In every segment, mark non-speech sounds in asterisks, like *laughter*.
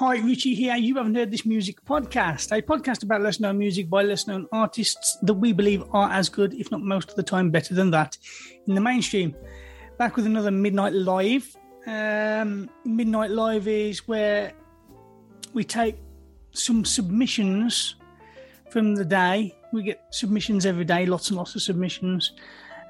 Hi, Ritchie here. You haven't heard this music podcast, a podcast about less known music by less known artists that we believe are as good, if not most of the time better than that, in the mainstream. Back with another Midnight Live. Um, Midnight Live is where we take some submissions from the day. We get submissions every day, lots and lots of submissions.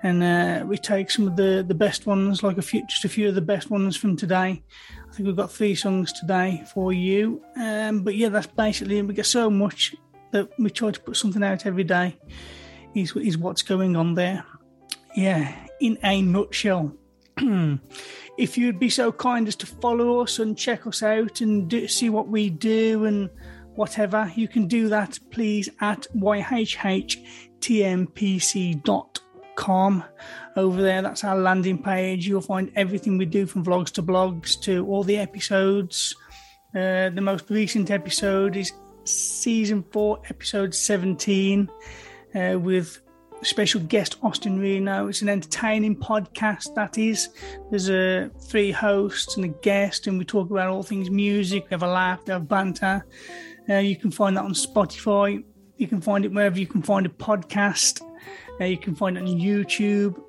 And uh, we take some of the, the best ones, like a few, just a few of the best ones from today. I think we've got three songs today for you. Um, but yeah, that's basically We get so much that we try to put something out every day. Is is what's going on there. Yeah, in a nutshell. *clears throat* if you'd be so kind as to follow us and check us out and do, see what we do and whatever, you can do that, please, at yhhtmpc.com over there. That's our landing page. You'll find everything we do from vlogs to blogs to all the episodes. Uh, the most recent episode is season four, episode 17, uh, with special guest Austin Reno. It's an entertaining podcast, that is. There's uh, three hosts and a guest, and we talk about all things music. We have a laugh, we have banter. Uh, you can find that on Spotify. You can find it wherever you can find a podcast. Uh, you can find it on YouTube.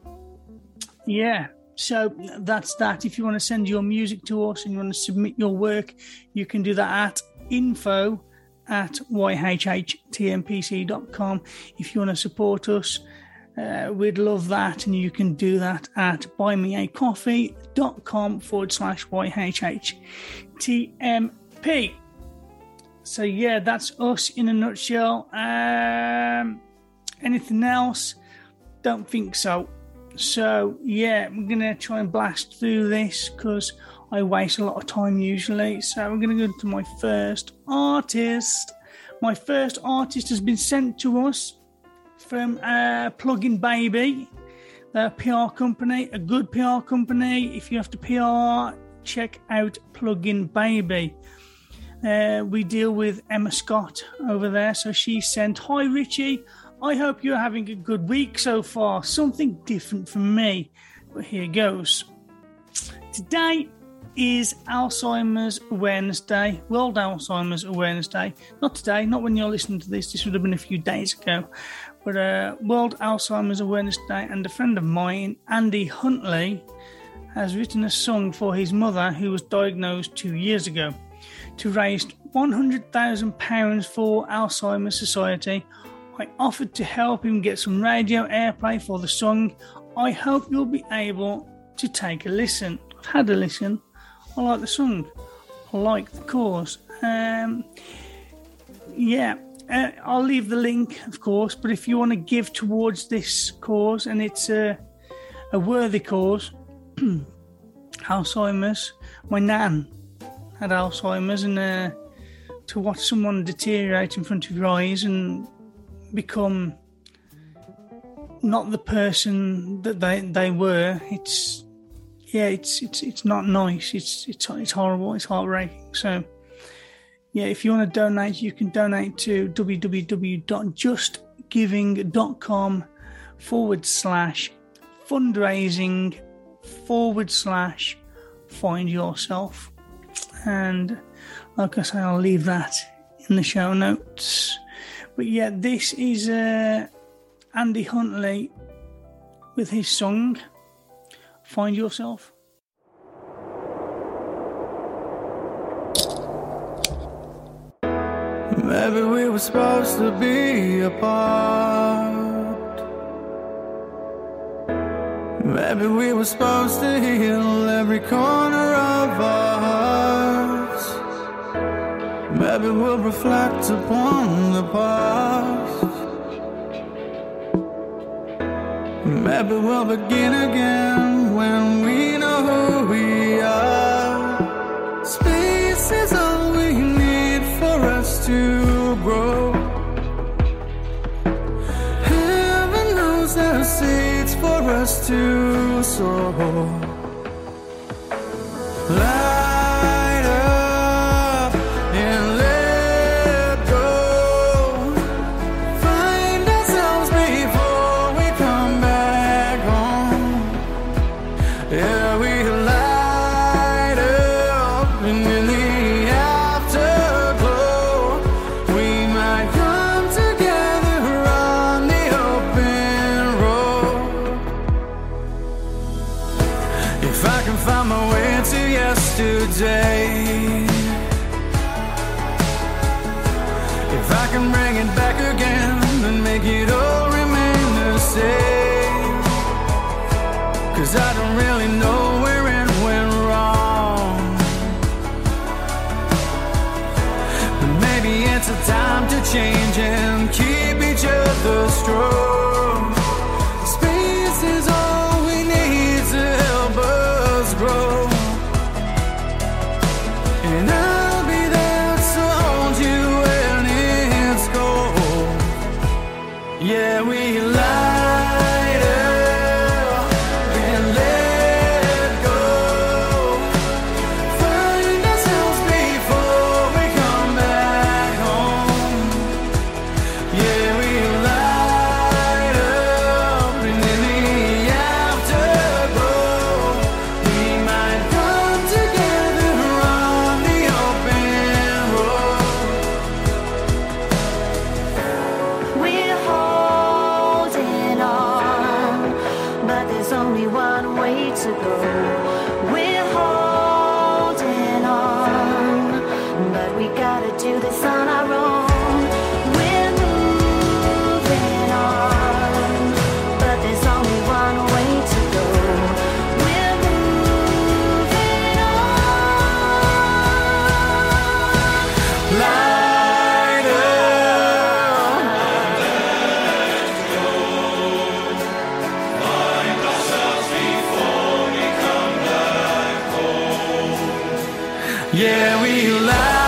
Yeah. So that's that. If you want to send your music to us and you want to submit your work, you can do that at info at yhhtmpc.com. If you want to support us, uh, we'd love that. And you can do that at buymeacoffee.com forward slash yhhtmp. So, yeah, that's us in a nutshell. Um, anything else? Don't think so. So, yeah, we're going to try and blast through this because I waste a lot of time usually. So, we're going to go to my first artist. My first artist has been sent to us from uh, Plugin Baby, the PR company, a good PR company. If you have to PR, check out Plugin Baby. Uh, we deal with Emma Scott over there. So she sent, Hi Ritchie, I hope you're having a good week so far. Something different from me. But here goes. Today is Alzheimer's Awareness Day, World Alzheimer's Awareness Day. Not today, not when you're listening to this, this would have been a few days ago. But uh, World Alzheimer's Awareness Day, and a friend of mine, Andy Huntley, has written a song for his mother who was diagnosed two years ago to raise £100,000 for Alzheimer's Society I offered to help him get some radio airplay for the song. I hope you'll be able to take a listen. I've had a listen. I like the song. I like the cause. Um, yeah, uh, I'll leave the link, of course. But if you want to give towards this cause, and it's a, a worthy cause, *clears throat* Alzheimer's. My nan had Alzheimer's, and uh, to watch someone deteriorate in front of your eyes and become not the person that they they were. It's yeah, it's it's it's not nice. It's it's it's horrible. It's heartbreaking. So yeah, if you want to donate, you can donate to www.justgiving.com forward slash fundraising forward slash find yourself. And like I say, I'll leave that in the show notes. But yeah, this is uh, Andy Huntley with his song Find Yourself. Maybe we were supposed to be apart. Maybe we were supposed to heal every corner of our Maybe we'll reflect upon the past. Maybe we'll begin again when we know who we are. Space is all we need for us to grow. Heaven knows there's seeds for us to sow. Yesterday. If I can bring it back again and make it all remain the same. Cause I don't really know where it went wrong. But maybe it's a time to change and keep each other strong. Yeah, we light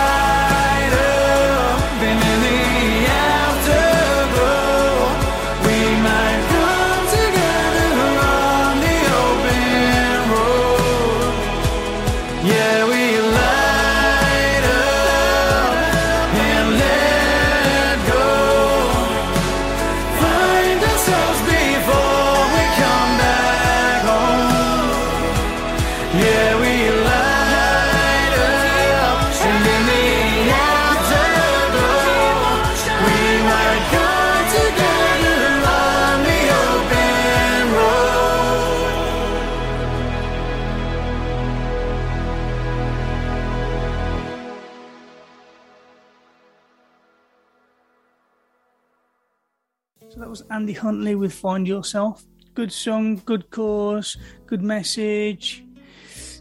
with Find Yourself. Good song, good cause, good message.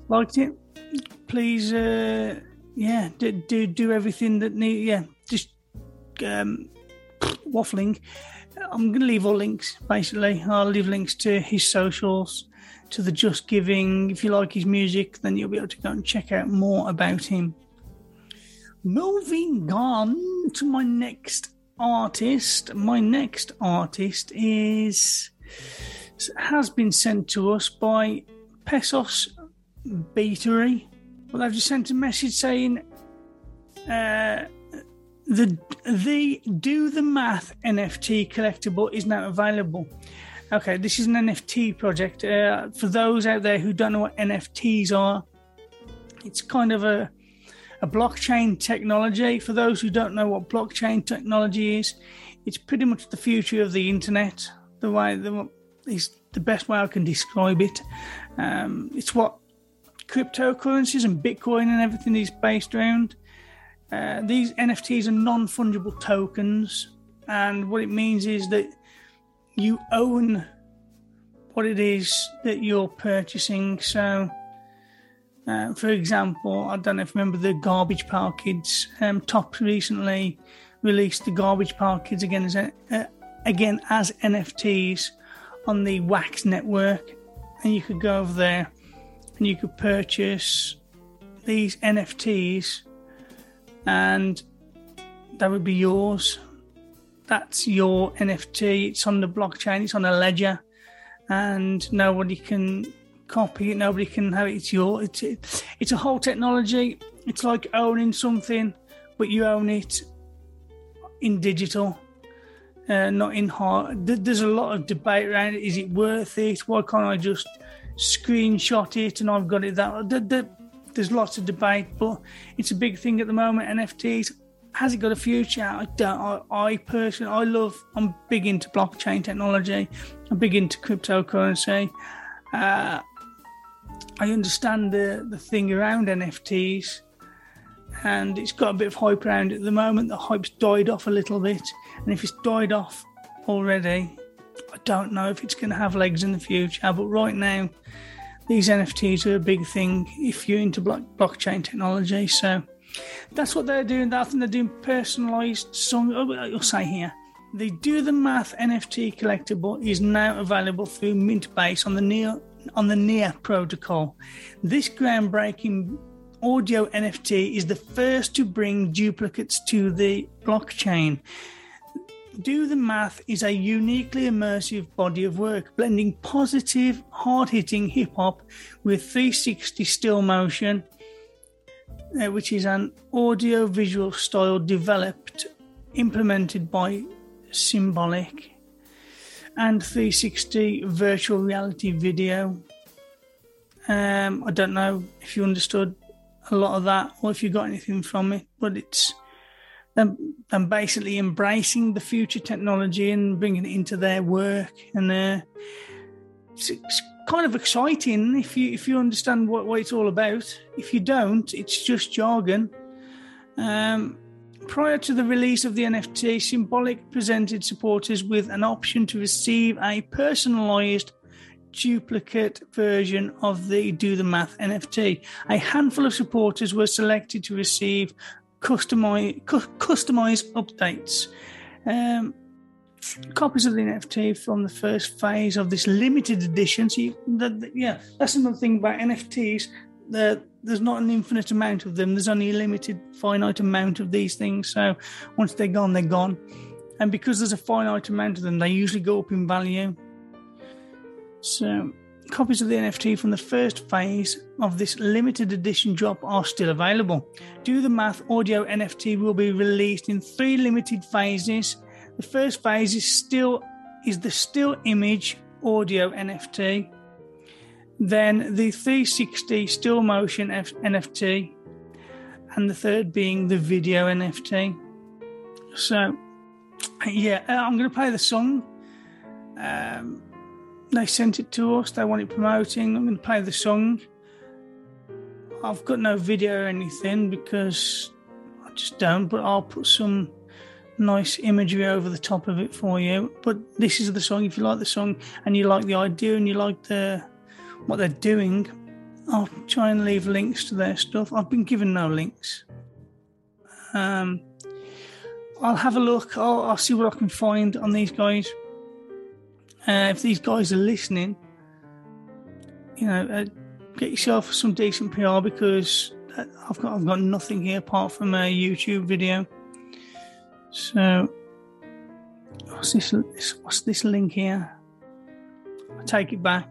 Liked it. Please, uh, yeah, do, do do everything that need. Yeah, just um, waffling. I'm going to leave all links. Basically, I'll leave links to his socials, to the Just Giving. If you like his music, then you'll be able to go and check out more about him. Moving on to my next artist. My next artist is has been sent to us by Pesos Beatery. Well, they've just sent a message saying uh, the the Do the Math NFT collectible is now available. Okay, this is an NFT project. Uh, for those out there who don't know what NFTs are, it's kind of a a blockchain technology. For those who don't know what blockchain technology is, it's pretty much the future of the internet. The way the is the best way I can describe it. Um, it's what cryptocurrencies and Bitcoin and everything is based around. Uh, these NFTs are non fungible tokens, and what it means is that you own what it is that you're purchasing. So, uh, for example, I don't know if you remember the Garbage Pail Kids. Um, Topps recently released the Garbage Pail Kids again as a, uh, again as NFTs on the Wax network, and you could go over there and you could purchase these NFTs, and that would be yours. That's your NFT. It's on the blockchain. It's on a ledger, and nobody can copy it. Nobody can have it. It's your. It's it's a whole technology. It's like owning something, but you own it in digital uh, not in hard. There's a lot of debate around it. Is it worth it? Why can't I just screenshot it and I've got it that? There's lots of debate, but it's a big thing at the moment. NFTs has it got a future? I don't. I, I personally, I love. I'm big into blockchain technology. I'm big into cryptocurrency. Uh, I understand the the thing around NFTs, and it's got a bit of hype around it at the moment. The hype's died off a little bit and if it's died off already, I don't know if it's going to have legs in the future. But right now, these NFTs are a big thing if you're into block- blockchain technology. So that's what they're doing. I think they're doing personalized song. Oh, you'll say here. The Do the Math NFT collectible is now available through Mintbase on the Near on the Near protocol. This groundbreaking audio NFT is the first to bring duplicates to the blockchain. Do the Math is a uniquely immersive body of work, blending positive, hard hitting hip hop with 360 still motion, uh, which is an audio visual style developed, implemented by Symbolic, and 360 virtual reality video. Um, I don't know if you understood a lot of that or if you got anything from it, but it's them, them basically embracing the future technology and bringing it into their work. And uh, it's, it's, kind of exciting if you if you understand what, what it's all about. If you don't, it's just jargon. Um, prior to the release of the NFT, Symbolic presented supporters with an option to receive a personalized duplicate version of the Do the Math NFT. A handful of supporters were selected to receive customize cu- customize updates. Um, copies of the NFT from the first phase of this limited edition. So, you, the, the, yeah, that's another thing about NFTs. The, there's not an infinite amount of them. There's only a limited, finite amount of these things. So, once they're gone, they're gone. And because there's a finite amount of them, they usually go up in value. So, copies of the NFT from the first phase of this limited edition drop are still available. Do the Math Audio NFT will be released in three limited phases. The first phase is still is the still image audio NFT. Then the 360 still motion F- NFT, and the third being the video NFT. So, yeah, uh, I'm going to play the song. Um, they sent it to us. They want it promoting. I'm going to play the song. I've got no video or anything because I just don't. But I'll put some nice imagery over the top of it for you. But this is the song. If you like the song and you like the idea and you like the what they're doing, I'll try and leave links to their stuff. I've been given no links. Um, I'll have a look. I'll, I'll see what I can find on these guys. Uh, if these guys are listening, you know, uh, get yourself some decent PR because uh, I've got I've got nothing here apart from a YouTube video. So, what's this? What's this link here? I take it back.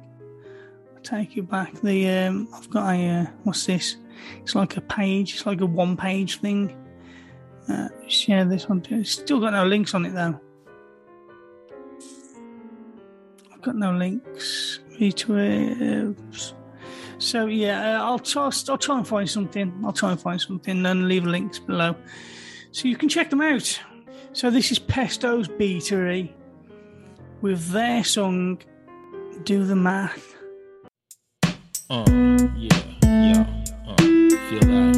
Take it back. The um, I've got a uh, what's this? It's like a page. It's like a one-page thing. Uh, share this one too. Still got no links on it though. I've got no links. Retweets. So yeah, uh, I'll try. I'll try and find something. I'll try and find something and leave links below, so you can check them out. So this is Pesto's Beatery with their song "Do the Math." Uh, yeah, yeah, uh, feel that,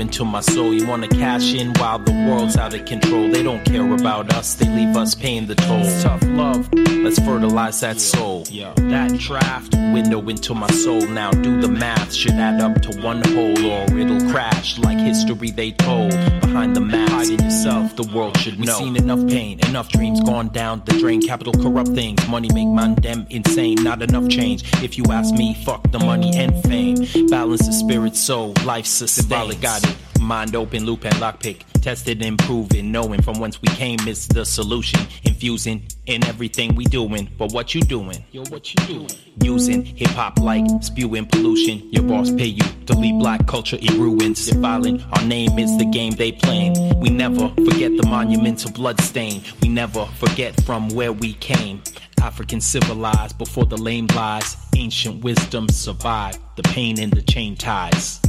into my soul. You wanna cash in while the world's out of control. They don't care about us, they leave us paying the toll. Tough love, let's fertilize that soul. Yeah, that draft window into my soul. Now do the math, should add up to one whole, or it'll crash like history they told. Behind the mask, hiding yourself, the world should know. We've seen enough pain, enough dreams gone down the drain. Capital corrupt things, money make man them insane. Not enough change. If you ask me, fuck the money and fame. Balance the spirit, soul, life sustains. Got it. Mind open, loop and lockpick. Tested and proven, knowing from whence we came is the solution. Infusing in everything we doing. But what you doing? Yo, what you doing? Using hip hop like spewing pollution. Your boss pay you to leave black culture in ruins. Violent. Our name is the game they playing. We never forget the monumental blood stain. We never forget from where we came. African civilized before the lame lies. Ancient wisdom survived the pain and the chain ties.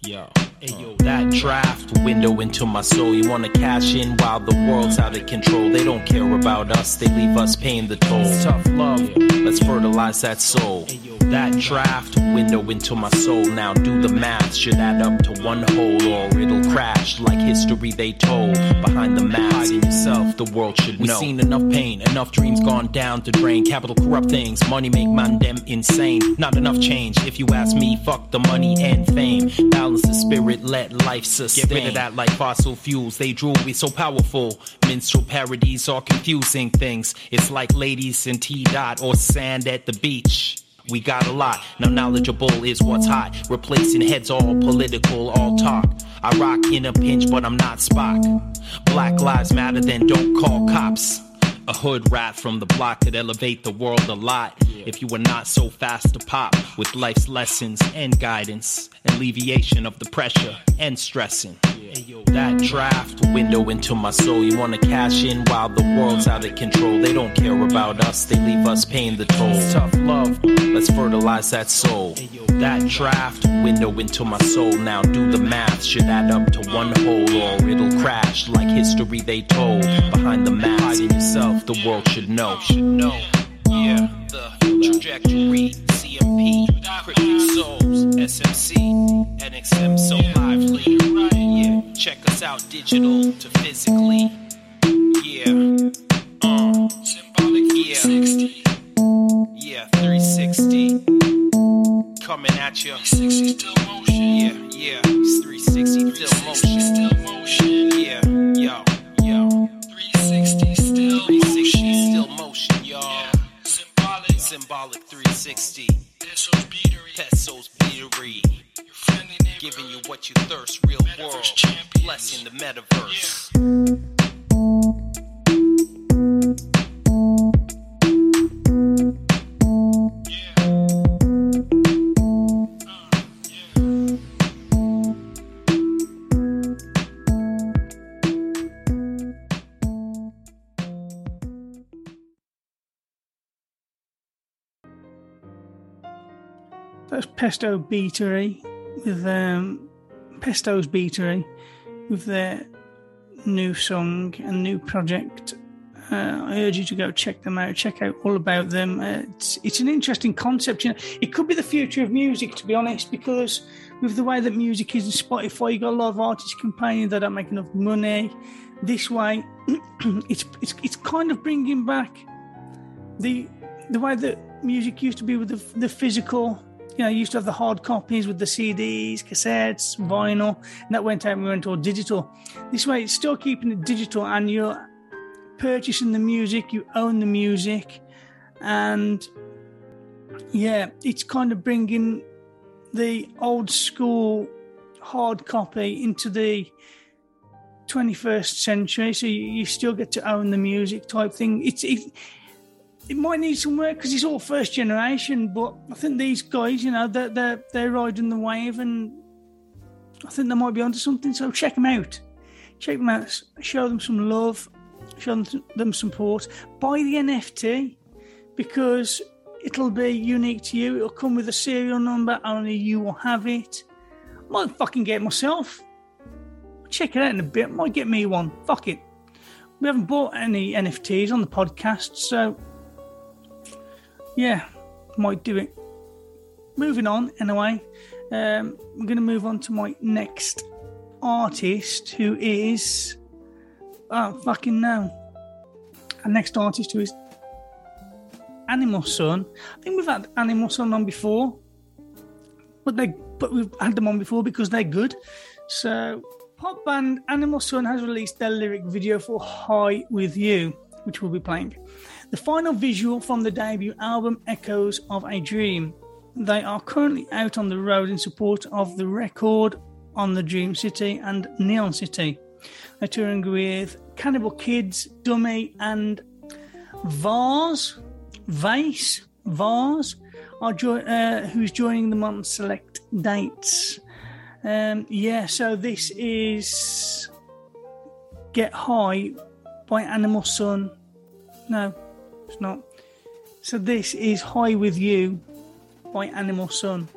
Yo, That draft window into my soul. You wanna cash in while the world's out of control. They don't care about us, they leave us paying the toll. Tough love, let's fertilize that soul. That draft window into my soul. Now do the math, should add up to one whole, or it'll crash like history they told. Behind the mask, hiding yourself, the world should know. We've seen enough pain, enough dreams gone down the drain. Capital corrupt things, money make man them insane. Not enough change, if you ask me, fuck the money and fame. Balance the spirit, let life sustain. Get rid of that like fossil fuels, they drool, we so powerful. Minstrel parodies are confusing things. It's like ladies in T dot or sand at the beach. We got a lot. Now knowledgeable is what's hot. Replacing heads all political, all talk. I rock in a pinch, but I'm not Spock. Black lives matter, then don't call cops. A hood rat from the block could elevate the world a lot if you were not so fast to pop with life's lessons and guidance, alleviation of the pressure and stressing. That draft window into my soul. You wanna cash in while the world's out of control. They don't care about us, they leave us paying the toll. Tough love, let's fertilize that soul. That draft window into my soul. Now do the math, should add up to one whole, or it'll crash like history they told. Behind the mask, hiding yourself, the world should know. Should know. Yeah, the trajectory, CMP, Cryptic Souls, SMC, NXM so lively. Yeah, check us out digital to physically. Yeah, uh, symbolic yeah. Yeah, 360. Coming at you. 360 still motion. Yeah, yeah. 360 still motion. Still motion. Yeah, yo, yo. 360 still 360 still motion, y'all. Symbolic. Symbolic 360. Pesos Beatery. Pesos Beatery. Giving you what you thirst, real world. Blessing the metaverse. Pesto Beatery with um, Pesto's Beatery with their new song and new project. Uh, I urge you to go check them out. Check out all about them. Uh, it's it's an interesting concept. You know, it could be the future of music, to be honest, because with the way that music is in Spotify, you got a lot of artists complaining that don't make enough money. This way, *clears throat* it's it's it's kind of bringing back the the way that music used to be with the, the physical you know, you used to have the hard copies with the CDs, cassettes, mm-hmm. vinyl, and that went out and we went all digital. This way, it's still keeping it digital, and you're purchasing the music, you own the music, and yeah, it's kind of bringing the old school hard copy into the 21st century. So you, you still get to own the music type thing. It's it, it might need some work because it's all first generation, but I think these guys, you know, they're, they're, they're riding the wave and I think they might be onto something. So check them out. check them out, show them some love, show them, support. Buy the NFT because it'll be unique to you. It'll come with a serial number, only you will have it. I Might fucking get it myself. Check it out in a bit. Might get me one. Fuck it. We haven't bought any NFTs on the podcast, so yeah, might do it. Moving on, anyway. Um, I'm going to move on to my next artist, who is oh fucking no. Our next artist who is Animal Sun. I think we've had Animal Sun on before, but they but we've had them on before because they're good. So, pop band Animal Sun has released their lyric video for "High with You," which we'll be playing. The final visual from the debut album Echoes of a Dream. They are currently out on the road in support of the record on the Dream City and Neon City. They're touring with Cannibal Kids, Dummy, and Vars, Vase, Vars, are jo- uh, who's joining them on select dates. Um, yeah, so this is Get High by Animal Sun. No, it's not. So this is High with You by Animal Sun.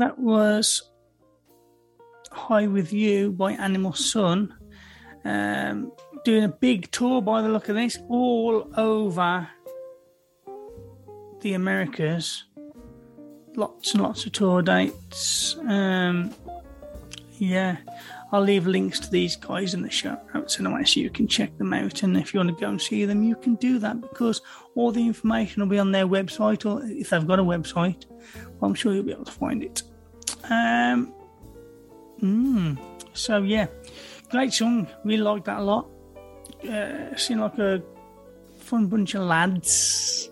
That was High With You by Animal Sun. Um, doing a big tour by the look of this, all over the Americas. Lots and lots of tour dates. Um, yeah, I'll leave links to these guys in the show notes anyway, so you can check them out. And if you want to go and see them, you can do that because all the information will be on their website, or if they've got a website, well, I'm sure you'll be able to find it. Um, mm, so yeah, great song. Really liked that a lot. Uh, seemed like a fun bunch of lads.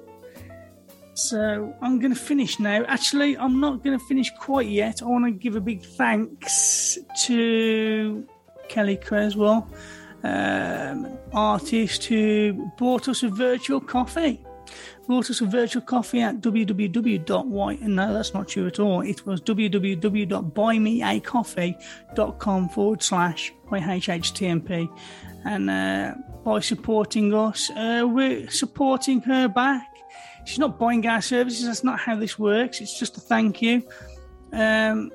So I'm going to finish now. Actually, I'm not going to finish quite yet. I want to give a big thanks to Kelly Cresswell, um, artist who bought us a virtual coffee. Bought us a virtual coffee at www.y. No, that's not true at all. It was www.buymeacoffee.com forward slash YHHTMP. And uh, by supporting us, uh, we're supporting her back she's not buying our services. That's not how this works. It's just a thank you. Um,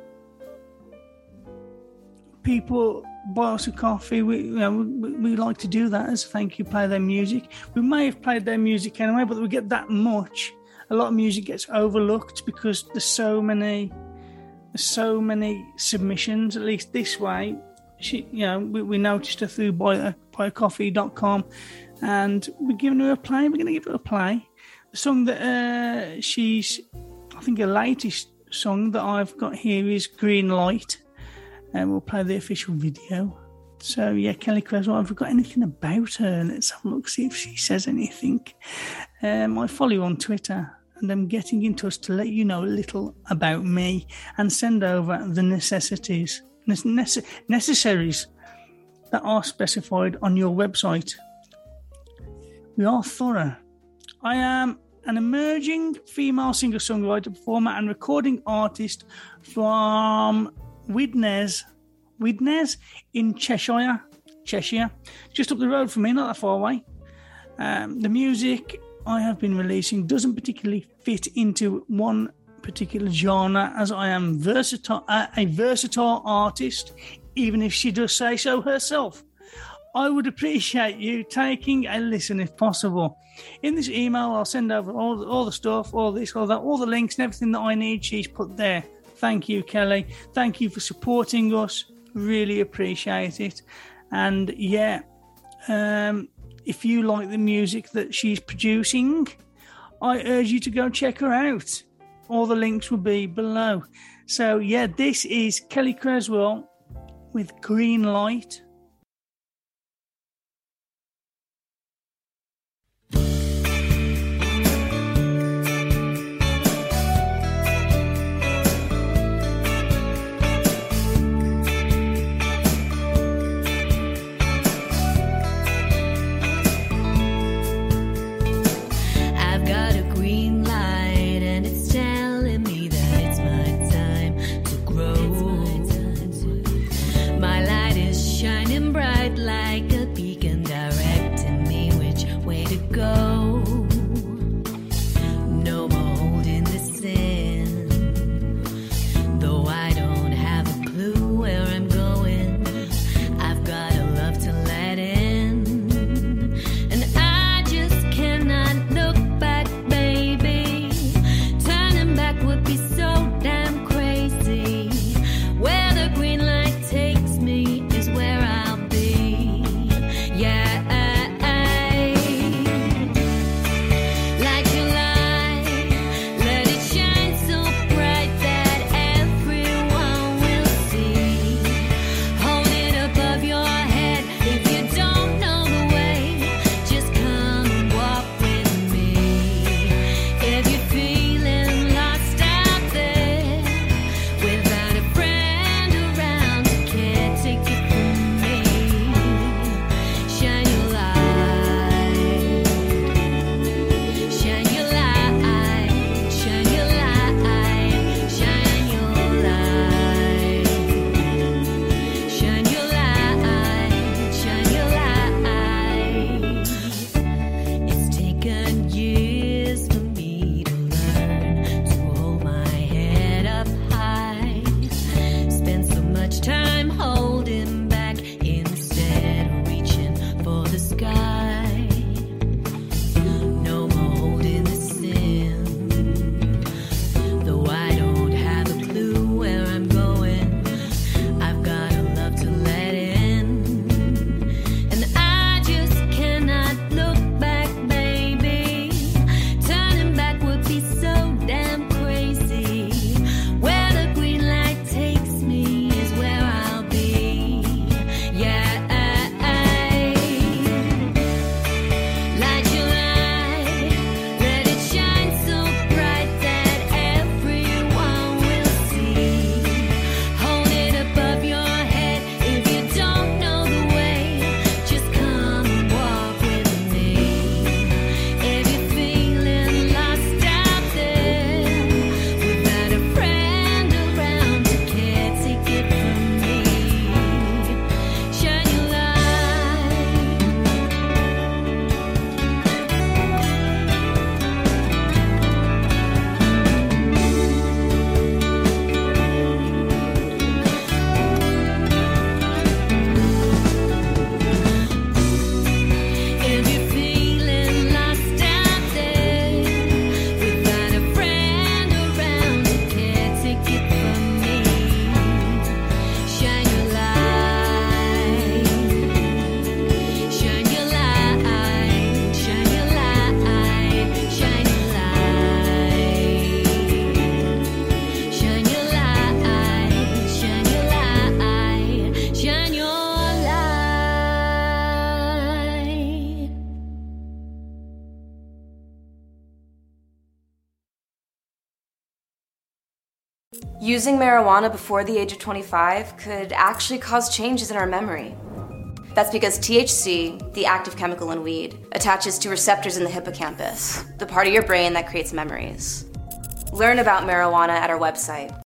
people us a coffee. We, you know, we, we like to do that as a thank you. Play their music. We may have played their music anyway, but we get that much. A lot of music gets overlooked because there's so many, there's so many submissions. At least this way, she, you know, we, we noticed her through buy, buycoffee.com, and we're giving her a play. We're going to give her a play The song that uh, she's, I think, her latest song that I've got here is Green Light, and we'll play the official video. So yeah, Kelly Cresswell. I've got anything about her. Let's have a look, see if she says anything. Um, I follow you on Twitter, and I'm getting in touch to let you know a little about me and send over the necessities, necess- necessaries that are specified on your website. We are thorough. I am an emerging female singer songwriter, performer, and recording artist from Widnes, Widnes in Cheshire, Cheshire, just up the road from me, not that far away. Um, the music I have been releasing doesn't particularly fit into one particular genre, as I am versatile, uh, a versatile artist, even if she does say so herself. I would appreciate you taking a listen if possible. In this email, I'll send over all, all the stuff, all this, all that, all the links and everything that I need. She's put there. Thank you, Kelly. Thank you for supporting us. Really appreciate it. And yeah, um, if you like the music that she's producing, I urge you to go check her out. All the links will be below. So yeah, this is Kelly Cresswell with Green Light. Using marijuana before the age of 25 could actually cause changes in our memory. That's because THC, the active chemical in weed, attaches to receptors in the hippocampus, the part of your brain that creates memories. Learn about marijuana at our website,